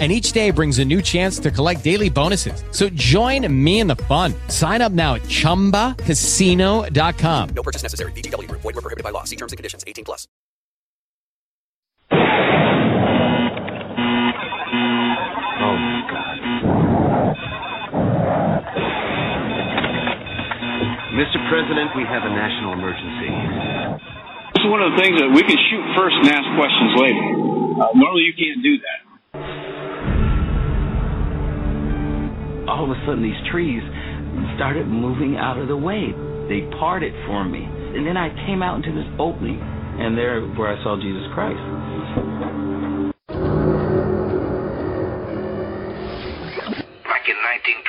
and each day brings a new chance to collect daily bonuses. So join me in the fun. Sign up now at ChumbaCasino.com. No purchase necessary. VGW. Void were prohibited by law. See terms and conditions. 18 plus. Oh, my God. Mr. President, we have a national emergency. This is one of the things that we can shoot first and ask questions later. Uh, normally, you can't do that. All of a sudden, these trees started moving out of the way. They parted for me. And then I came out into this opening, and there where I saw Jesus Christ. Back in 1927,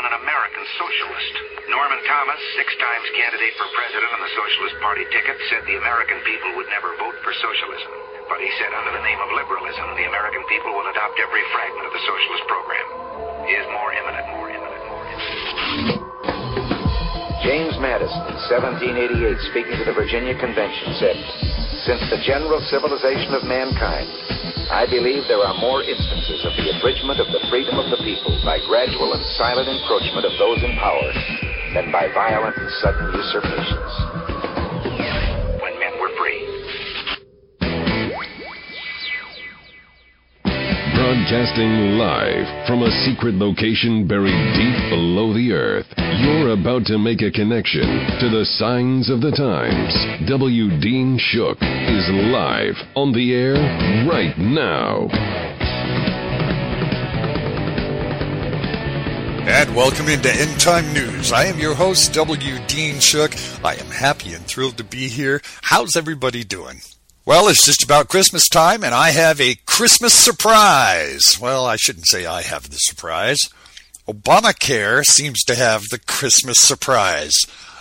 an American socialist, Norman Thomas, six times candidate for president on the Socialist Party ticket, said the American people would never vote for socialism. But he said under the name of liberalism, the American people will adopt every fragment of the socialist program. Is more imminent, more imminent, more imminent. James Madison, in 1788, speaking to the Virginia Convention, said, Since the general civilization of mankind, I believe there are more instances of the abridgment of the freedom of the people by gradual and silent encroachment of those in power than by violent and sudden usurpations. Broadcasting live from a secret location buried deep below the earth. You're about to make a connection to the signs of the times. W. Dean Shook is live on the air right now. And welcome into End Time News. I am your host, W. Dean Shook. I am happy and thrilled to be here. How's everybody doing? Well, it's just about Christmas time, and I have a Christmas surprise. Well, I shouldn't say I have the surprise. Obamacare seems to have the Christmas surprise.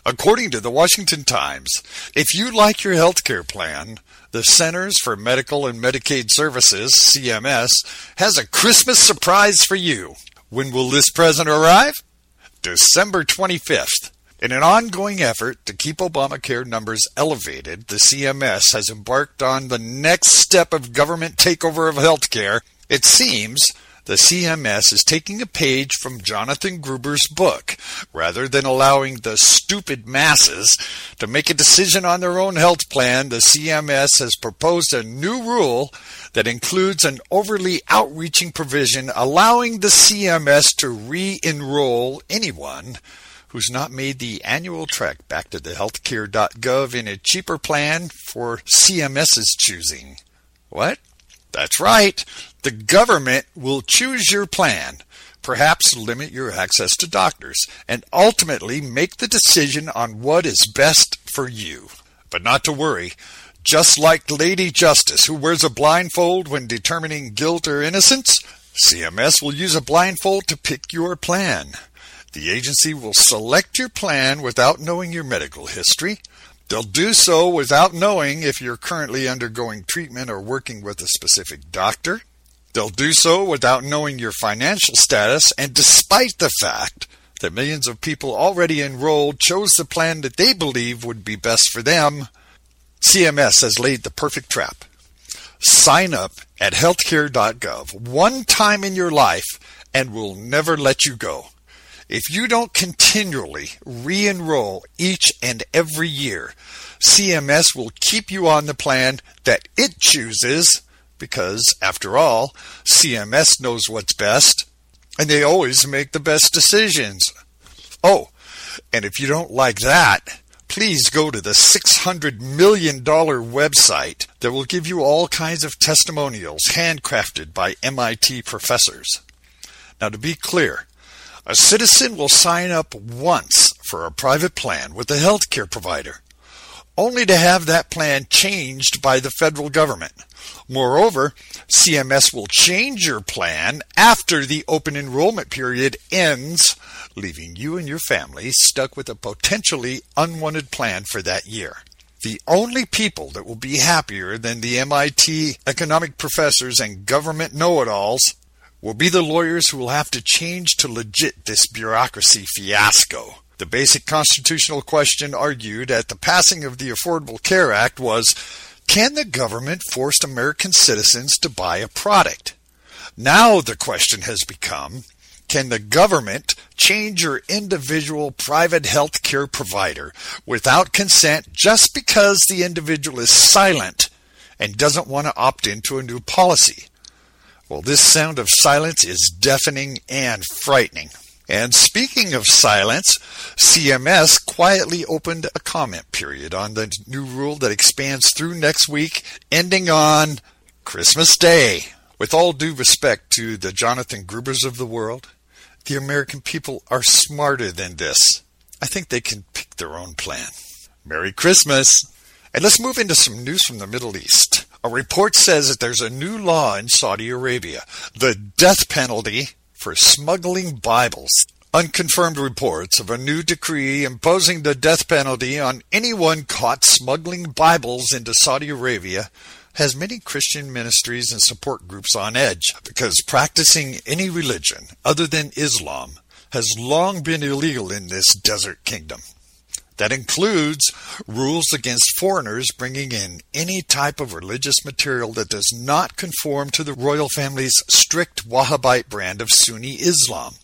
According to the Washington Times, if you like your health care plan, the Centers for Medicare and Medicaid Services, CMS, has a Christmas surprise for you. When will this present arrive? December 25th. In an ongoing effort to keep Obamacare numbers elevated, the CMS has embarked on the next step of government takeover of healthcare. It seems the CMS is taking a page from Jonathan Gruber's book. Rather than allowing the stupid masses to make a decision on their own health plan, the CMS has proposed a new rule that includes an overly outreaching provision allowing the CMS to re enroll anyone who's not made the annual trek back to the healthcare.gov in a cheaper plan for CMS's choosing. What? That's right. The government will choose your plan, perhaps limit your access to doctors, and ultimately make the decision on what is best for you. But not to worry. Just like Lady Justice, who wears a blindfold when determining guilt or innocence, CMS will use a blindfold to pick your plan. The agency will select your plan without knowing your medical history. They'll do so without knowing if you're currently undergoing treatment or working with a specific doctor. They'll do so without knowing your financial status, and despite the fact that millions of people already enrolled chose the plan that they believe would be best for them, CMS has laid the perfect trap. Sign up at healthcare.gov one time in your life and we'll never let you go. If you don't continually re enroll each and every year, CMS will keep you on the plan that it chooses because, after all, CMS knows what's best and they always make the best decisions. Oh, and if you don't like that, please go to the $600 million website that will give you all kinds of testimonials handcrafted by MIT professors. Now, to be clear, a citizen will sign up once for a private plan with a healthcare provider, only to have that plan changed by the federal government. Moreover, CMS will change your plan after the open enrollment period ends, leaving you and your family stuck with a potentially unwanted plan for that year. The only people that will be happier than the MIT economic professors and government know it alls will be the lawyers who will have to change to legit this bureaucracy fiasco. The basic constitutional question argued at the passing of the Affordable Care Act was can the government force American citizens to buy a product? Now the question has become can the government change your individual private health care provider without consent just because the individual is silent and doesn't want to opt into a new policy? Well, this sound of silence is deafening and frightening. And speaking of silence, CMS quietly opened a comment period on the new rule that expands through next week, ending on Christmas Day. With all due respect to the Jonathan Grubers of the world, the American people are smarter than this. I think they can pick their own plan. Merry Christmas! And let's move into some news from the Middle East. A report says that there's a new law in Saudi Arabia, the death penalty for smuggling Bibles. Unconfirmed reports of a new decree imposing the death penalty on anyone caught smuggling Bibles into Saudi Arabia has many Christian ministries and support groups on edge because practicing any religion other than Islam has long been illegal in this desert kingdom. That includes rules against foreigners bringing in any type of religious material that does not conform to the royal family's strict Wahhabite brand of Sunni Islam.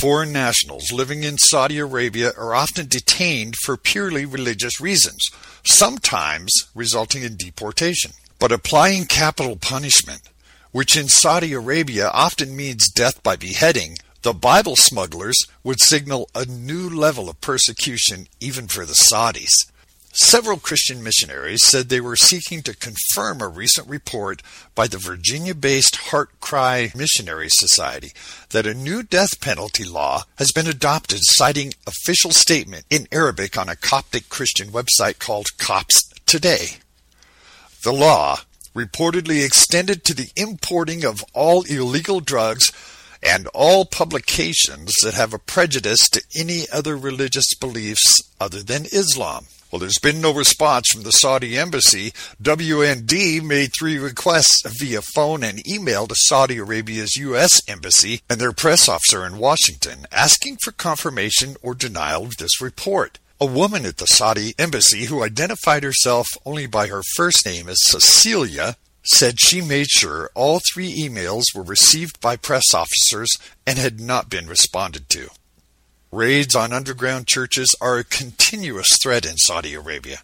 Foreign nationals living in Saudi Arabia are often detained for purely religious reasons, sometimes resulting in deportation. But applying capital punishment, which in Saudi Arabia often means death by beheading, the Bible smugglers would signal a new level of persecution even for the Saudis. Several Christian missionaries said they were seeking to confirm a recent report by the Virginia based Heart Cry Missionary Society that a new death penalty law has been adopted, citing official statement in Arabic on a Coptic Christian website called Copts Today. The law reportedly extended to the importing of all illegal drugs and all publications that have a prejudice to any other religious beliefs other than Islam. Well, there's been no response from the Saudi embassy. WND made three requests via phone and email to Saudi Arabia's U.S. embassy and their press officer in Washington, asking for confirmation or denial of this report. A woman at the Saudi embassy who identified herself only by her first name as Cecilia said she made sure all three emails were received by press officers and had not been responded to. Raids on underground churches are a continuous threat in Saudi Arabia.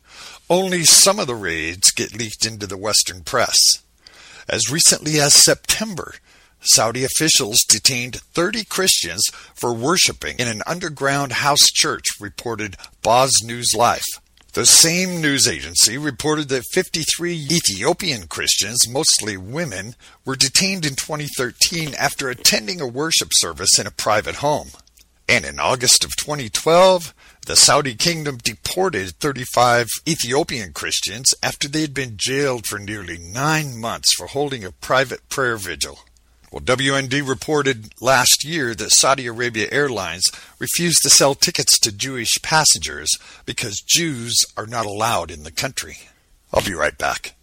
Only some of the raids get leaked into the Western press. As recently as September, Saudi officials detained 30 Christians for worshiping in an underground house church, reported Boz News Life. The same news agency reported that 53 Ethiopian Christians, mostly women, were detained in 2013 after attending a worship service in a private home. And in August of 2012, the Saudi kingdom deported 35 Ethiopian Christians after they had been jailed for nearly nine months for holding a private prayer vigil. Well, WND reported last year that Saudi Arabia Airlines refused to sell tickets to Jewish passengers because Jews are not allowed in the country. I'll be right back.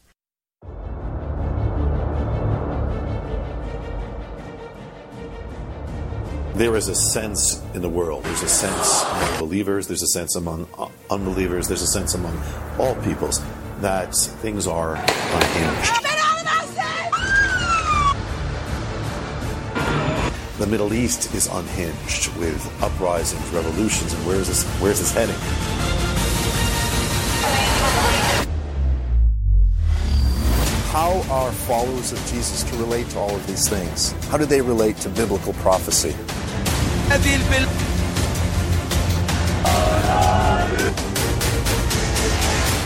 There is a sense in the world. There's a sense among believers, there's a sense among uh, unbelievers, there's a sense among all peoples that things are unhinged. The Middle East is unhinged with uprisings, revolutions, and where's this, where's this heading? How are followers of Jesus to relate to all of these things? How do they relate to biblical prophecy?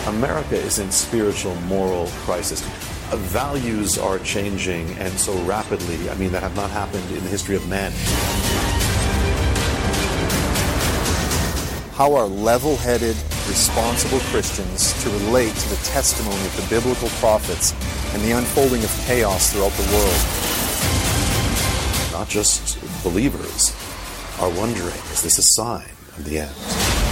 America is in spiritual, moral crisis values are changing and so rapidly. I mean, that have not happened in the history of man. How are level headed, responsible Christians to relate to the testimony of the biblical prophets and the unfolding of chaos throughout the world? Not just believers are wondering is this a sign of the end?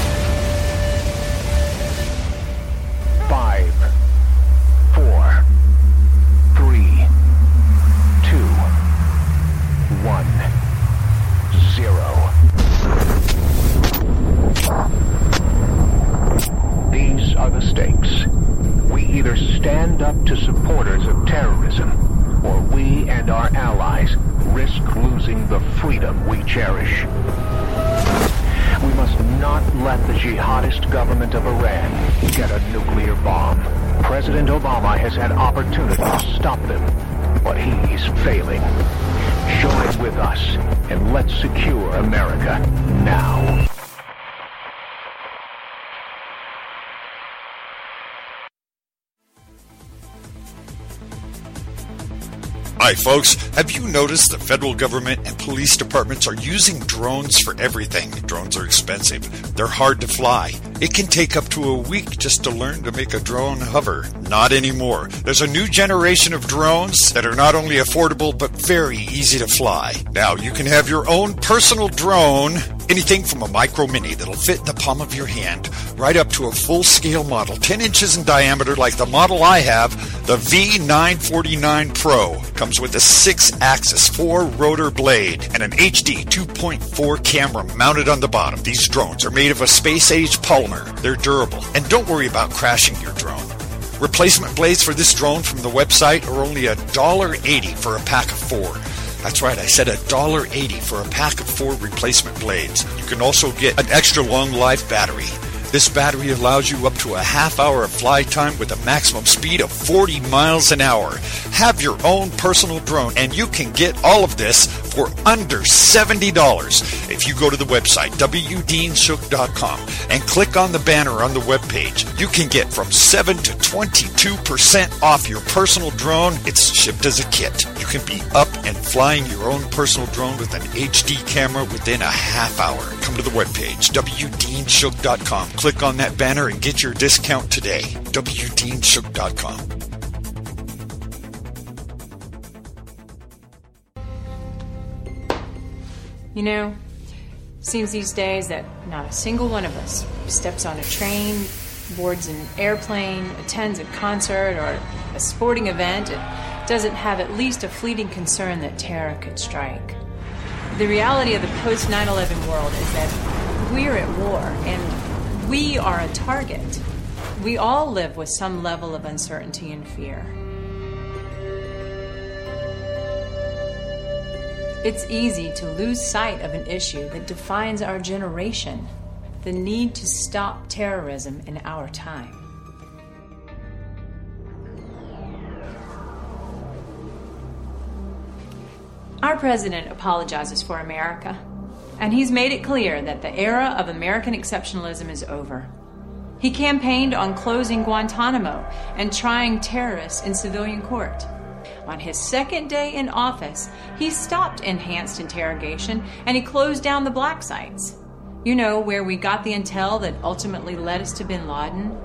Risk losing the freedom we cherish. We must not let the jihadist government of Iran get a nuclear bomb. President Obama has had opportunity to stop them, but he's failing. Join with us and let's secure America now. Hi, folks. Have you noticed the federal government and police departments are using drones for everything? Drones are expensive. They're hard to fly. It can take up to a week just to learn to make a drone hover. Not anymore. There's a new generation of drones that are not only affordable but very easy to fly. Now you can have your own personal drone Anything from a micro mini that'll fit in the palm of your hand, right up to a full scale model, 10 inches in diameter, like the model I have, the V949 Pro. Comes with a 6 axis, 4 rotor blade, and an HD 2.4 camera mounted on the bottom. These drones are made of a space age polymer. They're durable. And don't worry about crashing your drone. Replacement blades for this drone from the website are only $1.80 for a pack of four. That's right, I said $1.80 for a pack of four replacement blades. You can also get an extra long life battery. This battery allows you up to a half hour of flight time with a maximum speed of 40 miles an hour. Have your own personal drone, and you can get all of this for under $70. If you go to the website, wdeanshook.com, and click on the banner on the webpage, you can get from 7 to 22% off your personal drone. It's shipped as a kit. You can be up and flying your own personal drone with an HD camera within a half hour. Come to the webpage, wdeanshook.com. Click on that banner and get your discount today. wdeanshook.com. You know, seems these days that not a single one of us steps on a train, boards an airplane, attends a concert or a sporting event, and doesn't have at least a fleeting concern that terror could strike. The reality of the post 9 11 world is that we're at war and we are a target. We all live with some level of uncertainty and fear. It's easy to lose sight of an issue that defines our generation the need to stop terrorism in our time. Our president apologizes for America, and he's made it clear that the era of American exceptionalism is over. He campaigned on closing Guantanamo and trying terrorists in civilian court. On his second day in office, he stopped enhanced interrogation and he closed down the black sites. You know, where we got the intel that ultimately led us to bin Laden?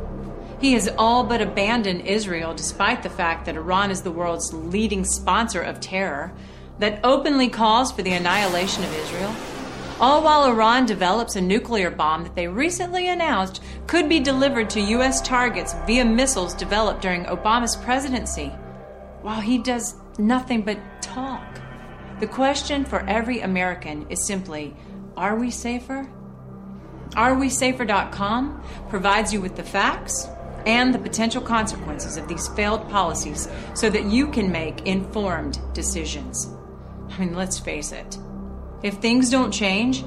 He has all but abandoned Israel despite the fact that Iran is the world's leading sponsor of terror, that openly calls for the annihilation of Israel. All while Iran develops a nuclear bomb that they recently announced could be delivered to U.S. targets via missiles developed during Obama's presidency while he does nothing but talk. The question for every American is simply Are we safer? AreWeSafer.com provides you with the facts and the potential consequences of these failed policies so that you can make informed decisions. I mean, let's face it. If things don't change,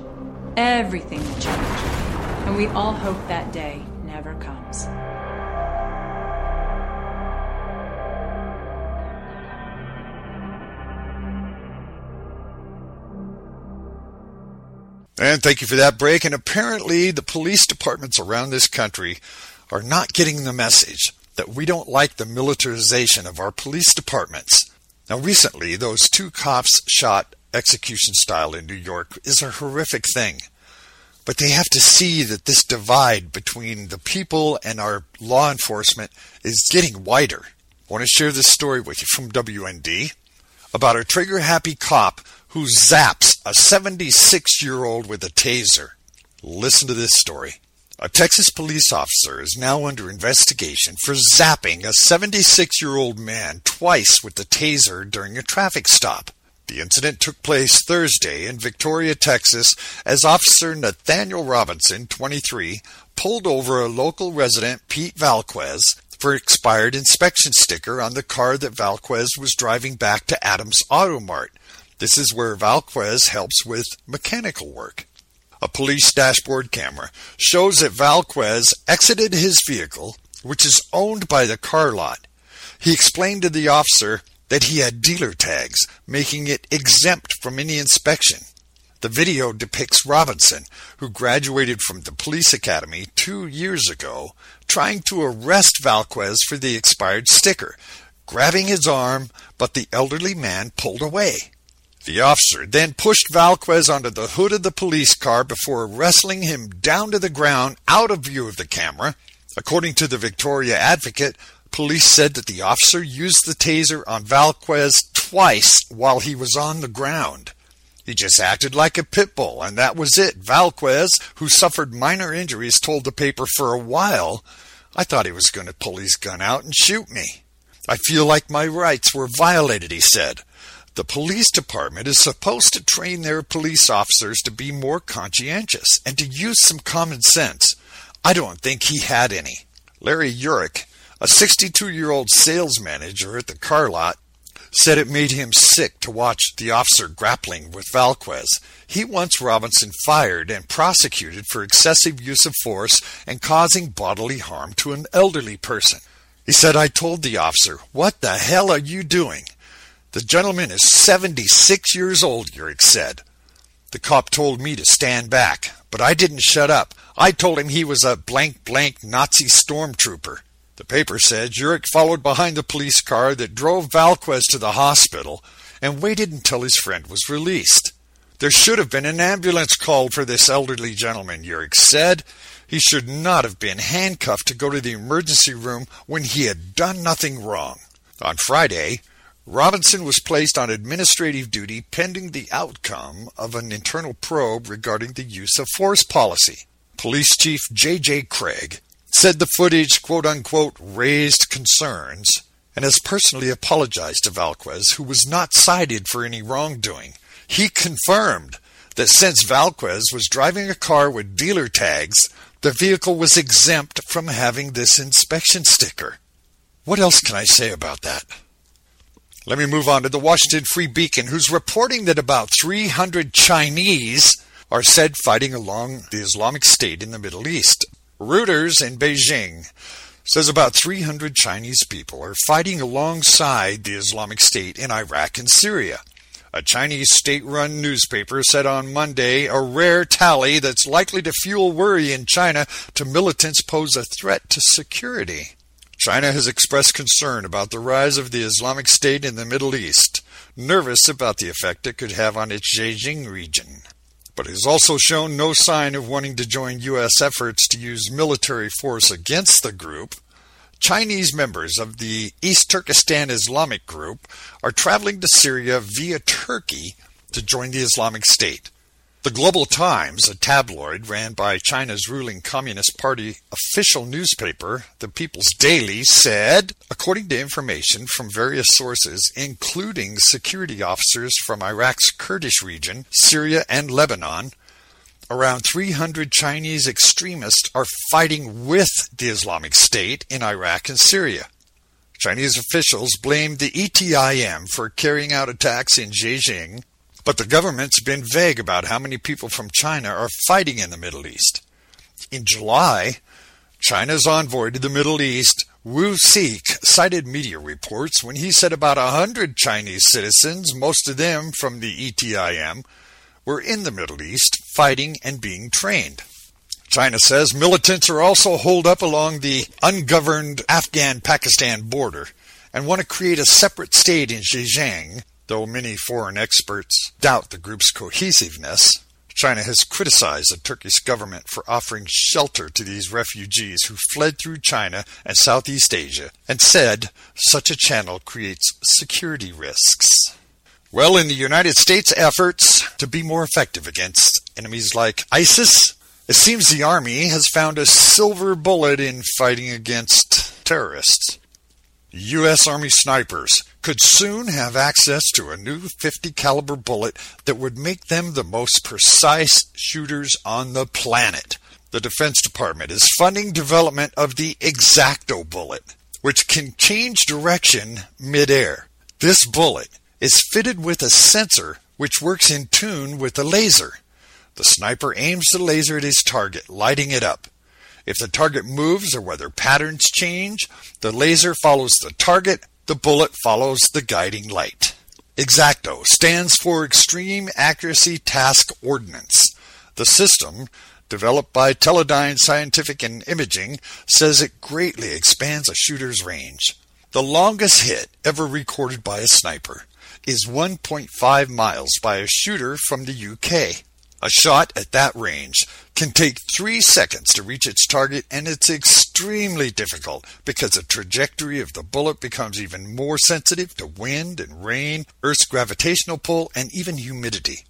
everything will change. And we all hope that day never comes. And thank you for that break. And apparently, the police departments around this country are not getting the message that we don't like the militarization of our police departments. Now, recently, those two cops shot execution style in New York is a horrific thing. But they have to see that this divide between the people and our law enforcement is getting wider. I want to share this story with you from WND about a trigger happy cop who zaps a 76 year old with a taser. Listen to this story. A Texas police officer is now under investigation for zapping a 76 year old man twice with the taser during a traffic stop. The incident took place Thursday in Victoria, Texas, as Officer Nathaniel Robinson, 23, pulled over a local resident, Pete Valquez, for expired inspection sticker on the car that Valquez was driving back to Adams Auto Mart. This is where Valquez helps with mechanical work. A police dashboard camera shows that Valquez exited his vehicle, which is owned by the car lot. He explained to the officer that he had dealer tags, making it exempt from any inspection. The video depicts Robinson, who graduated from the police academy two years ago, trying to arrest Valquez for the expired sticker, grabbing his arm, but the elderly man pulled away. The officer then pushed Valquez onto the hood of the police car before wrestling him down to the ground out of view of the camera. According to the Victoria Advocate, police said that the officer used the taser on Valquez twice while he was on the ground. He just acted like a pit bull, and that was it. Valquez, who suffered minor injuries, told the paper for a while, I thought he was going to pull his gun out and shoot me. I feel like my rights were violated, he said. The police department is supposed to train their police officers to be more conscientious and to use some common sense. I don't think he had any. Larry Urick, a 62 year old sales manager at the car lot, said it made him sick to watch the officer grappling with Valquez. He wants Robinson fired and prosecuted for excessive use of force and causing bodily harm to an elderly person. He said, I told the officer, What the hell are you doing? The gentleman is 76 years old, Urick said. The cop told me to stand back, but I didn't shut up. I told him he was a blank blank Nazi stormtrooper. The paper said Urick followed behind the police car that drove Valquez to the hospital and waited until his friend was released. There should have been an ambulance called for this elderly gentleman, Urick said. He should not have been handcuffed to go to the emergency room when he had done nothing wrong. On Friday, Robinson was placed on administrative duty pending the outcome of an internal probe regarding the use of force policy. Police Chief J.J. Craig said the footage, quote unquote, raised concerns and has personally apologized to Valquez, who was not cited for any wrongdoing. He confirmed that since Valquez was driving a car with dealer tags, the vehicle was exempt from having this inspection sticker. What else can I say about that? Let me move on to the Washington Free Beacon, who's reporting that about 300 Chinese are said fighting along the Islamic State in the Middle East. Reuters in Beijing says about 300 Chinese people are fighting alongside the Islamic State in Iraq and Syria. A Chinese state run newspaper said on Monday a rare tally that's likely to fuel worry in China to militants pose a threat to security. China has expressed concern about the rise of the Islamic State in the Middle East, nervous about the effect it could have on its Xinjiang region but has also shown no sign of wanting to join U.S. efforts to use military force against the group. Chinese members of the East Turkestan Islamic group are traveling to Syria via Turkey to join the Islamic State. The Global Times, a tabloid ran by China's ruling Communist Party official newspaper, the People's Daily, said, according to information from various sources, including security officers from Iraq's Kurdish region, Syria, and Lebanon, around 300 Chinese extremists are fighting with the Islamic State in Iraq and Syria. Chinese officials blamed the ETIM for carrying out attacks in Xinjiang but the government's been vague about how many people from China are fighting in the Middle East. In July, China's envoy to the Middle East, Wu Sike, cited media reports when he said about a hundred Chinese citizens, most of them from the ETIM, were in the Middle East fighting and being trained. China says militants are also holed up along the ungoverned Afghan Pakistan border and want to create a separate state in Xinjiang Though many foreign experts doubt the group's cohesiveness, China has criticized the Turkish government for offering shelter to these refugees who fled through China and Southeast Asia and said such a channel creates security risks. Well, in the United States' efforts to be more effective against enemies like ISIS, it seems the Army has found a silver bullet in fighting against terrorists. U.S. Army snipers could soon have access to a new 50 caliber bullet that would make them the most precise shooters on the planet. The Defense Department is funding development of the Exacto bullet, which can change direction midair. This bullet is fitted with a sensor which works in tune with the laser. The sniper aims the laser at his target, lighting it up. If the target moves or weather patterns change, the laser follows the target, the bullet follows the guiding light. Exacto stands for Extreme Accuracy Task Ordnance. The system, developed by Teledyne Scientific and Imaging, says it greatly expands a shooter's range. The longest hit ever recorded by a sniper is 1.5 miles by a shooter from the UK. A shot at that range can take three seconds to reach its target, and it's extremely difficult because the trajectory of the bullet becomes even more sensitive to wind and rain, Earth's gravitational pull, and even humidity.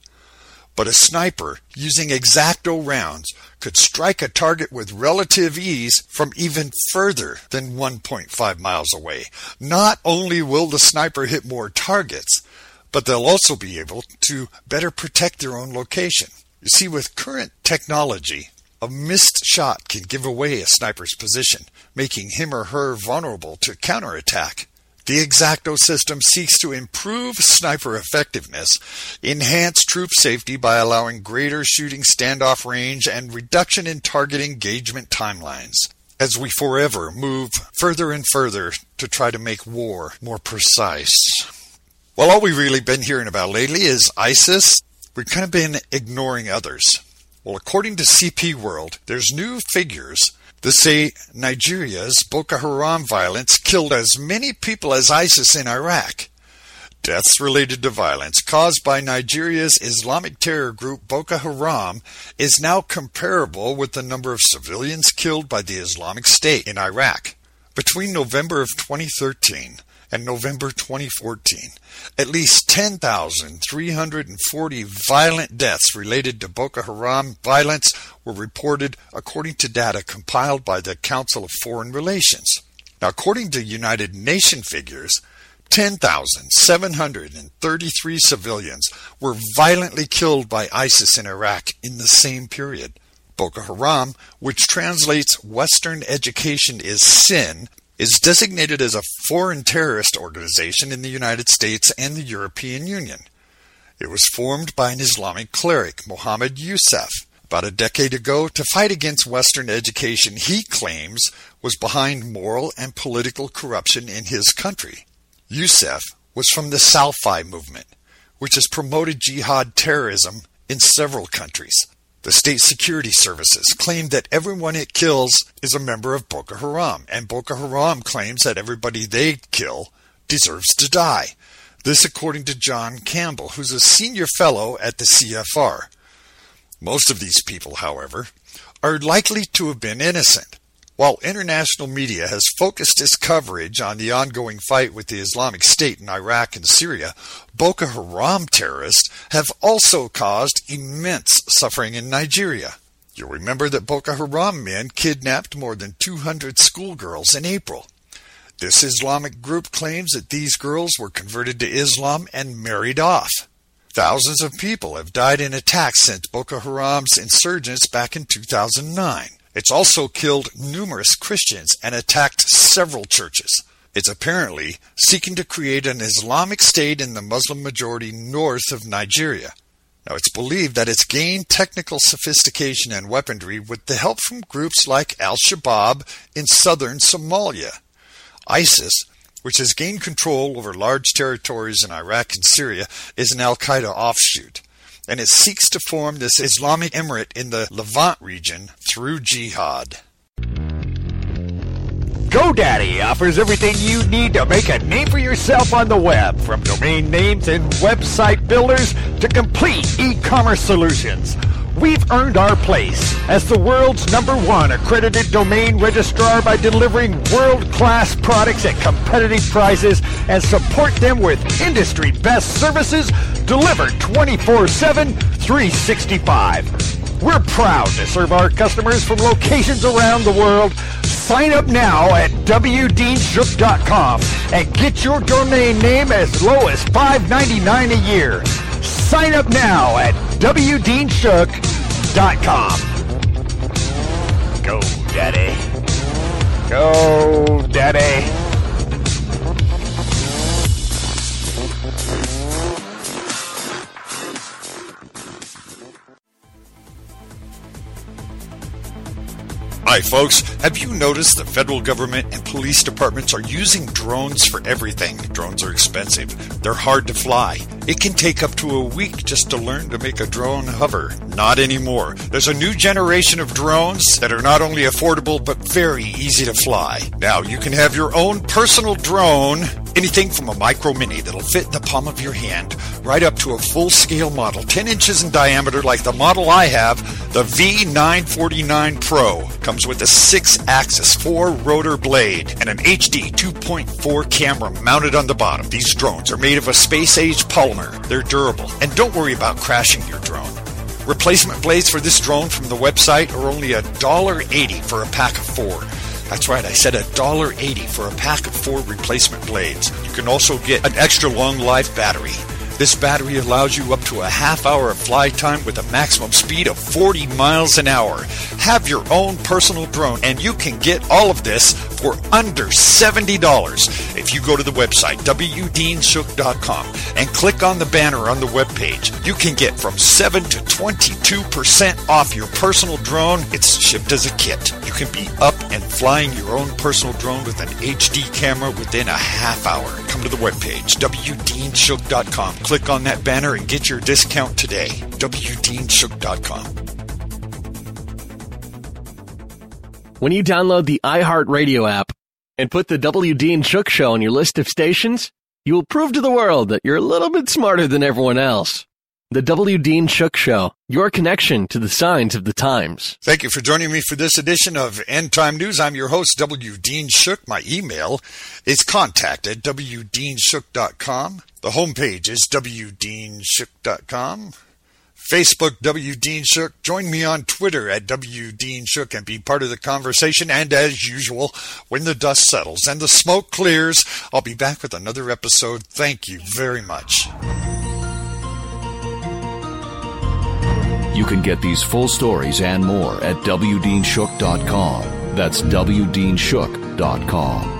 But a sniper using exacto rounds could strike a target with relative ease from even further than 1.5 miles away. Not only will the sniper hit more targets, but they'll also be able to better protect their own location. You see, with current technology, a missed shot can give away a sniper's position, making him or her vulnerable to counterattack. The Exacto system seeks to improve sniper effectiveness, enhance troop safety by allowing greater shooting standoff range, and reduction in target engagement timelines as we forever move further and further to try to make war more precise. Well, all we've really been hearing about lately is ISIS. We've kind of been ignoring others. Well, according to CP World, there's new figures that say Nigeria's Boko Haram violence killed as many people as ISIS in Iraq. Deaths related to violence caused by Nigeria's Islamic terror group Boko Haram is now comparable with the number of civilians killed by the Islamic State in Iraq. Between November of 2013 and November 2014, at least 10,340 violent deaths related to Boko Haram violence were reported according to data compiled by the Council of Foreign Relations. Now, according to United Nations figures, 10,733 civilians were violently killed by ISIS in Iraq in the same period. Boko Haram, which translates Western education is sin, is designated as a foreign terrorist organization in the United States and the European Union. It was formed by an Islamic cleric, Mohammed Yusuf, about a decade ago to fight against Western education he claims was behind moral and political corruption in his country. Yusuf was from the Salafi movement, which has promoted jihad terrorism in several countries. The state security services claim that everyone it kills is a member of Boko Haram, and Boko Haram claims that everybody they kill deserves to die. This according to John Campbell, who's a senior fellow at the CFR. Most of these people, however, are likely to have been innocent. While international media has focused its coverage on the ongoing fight with the Islamic State in Iraq and Syria, Boko Haram terrorists have also caused immense suffering in Nigeria. You'll remember that Boko Haram men kidnapped more than 200 schoolgirls in April. This Islamic group claims that these girls were converted to Islam and married off. Thousands of people have died in attacks since Boko Haram's insurgents back in 2009. It's also killed numerous Christians and attacked several churches. It's apparently seeking to create an Islamic state in the Muslim majority north of Nigeria. Now, it's believed that it's gained technical sophistication and weaponry with the help from groups like Al Shabaab in southern Somalia. ISIS, which has gained control over large territories in Iraq and Syria, is an Al Qaeda offshoot and it seeks to form this Islamic emirate in the Levant region through jihad. GoDaddy offers everything you need to make a name for yourself on the web, from domain names and website builders to complete e-commerce solutions. We've earned our place as the world's number one accredited domain registrar by delivering world-class products at competitive prices and support them with industry best services delivered 24-7, 365. We're proud to serve our customers from locations around the world. Sign up now at wdeanshook.com and get your domain name as low as $5.99 a year. Sign up now at wdeanshook.com. Go, Daddy. Go, Daddy. Hi, folks. Have you noticed the federal government and police departments are using drones for everything? Drones are expensive. They're hard to fly. It can take up to a week just to learn to make a drone hover. Not anymore. There's a new generation of drones that are not only affordable but very easy to fly. Now, you can have your own personal drone Anything from a micro mini that'll fit the palm of your hand, right up to a full scale model, 10 inches in diameter, like the model I have, the V949 Pro. Comes with a 6 axis, 4 rotor blade, and an HD 2.4 camera mounted on the bottom. These drones are made of a space age polymer. They're durable, and don't worry about crashing your drone. Replacement blades for this drone from the website are only $1.80 for a pack of four. That's right, I said $1.80 for a pack of four replacement blades. You can also get an extra long life battery. This battery allows you up to a half hour of flight time with a maximum speed of 40 miles an hour. Have your own personal drone, and you can get all of this for under $70. If you go to the website, wdeanshook.com, and click on the banner on the webpage, you can get from 7 to 22% off your personal drone. It's shipped as a kit. You can be up and flying your own personal drone with an HD camera within a half hour. Come to the webpage, wdeanshook.com click on that banner and get your discount today. WDeanShook.com. When you download the iHeartRadio app and put the W. Dean Shook Show on your list of stations, you will prove to the world that you're a little bit smarter than everyone else. The W. Dean Shook Show, your connection to the signs of the times. Thank you for joining me for this edition of End Time News. I'm your host, W. Dean Shook. My email is contact at wdeanshook.com. The homepage is wdeanshook.com. Facebook, W. Dean Shook. Join me on Twitter at W. Dean Shook and be part of the conversation. And as usual, when the dust settles and the smoke clears, I'll be back with another episode. Thank you very much. You can get these full stories and more at WDeanShook.com. That's WDeanShook.com.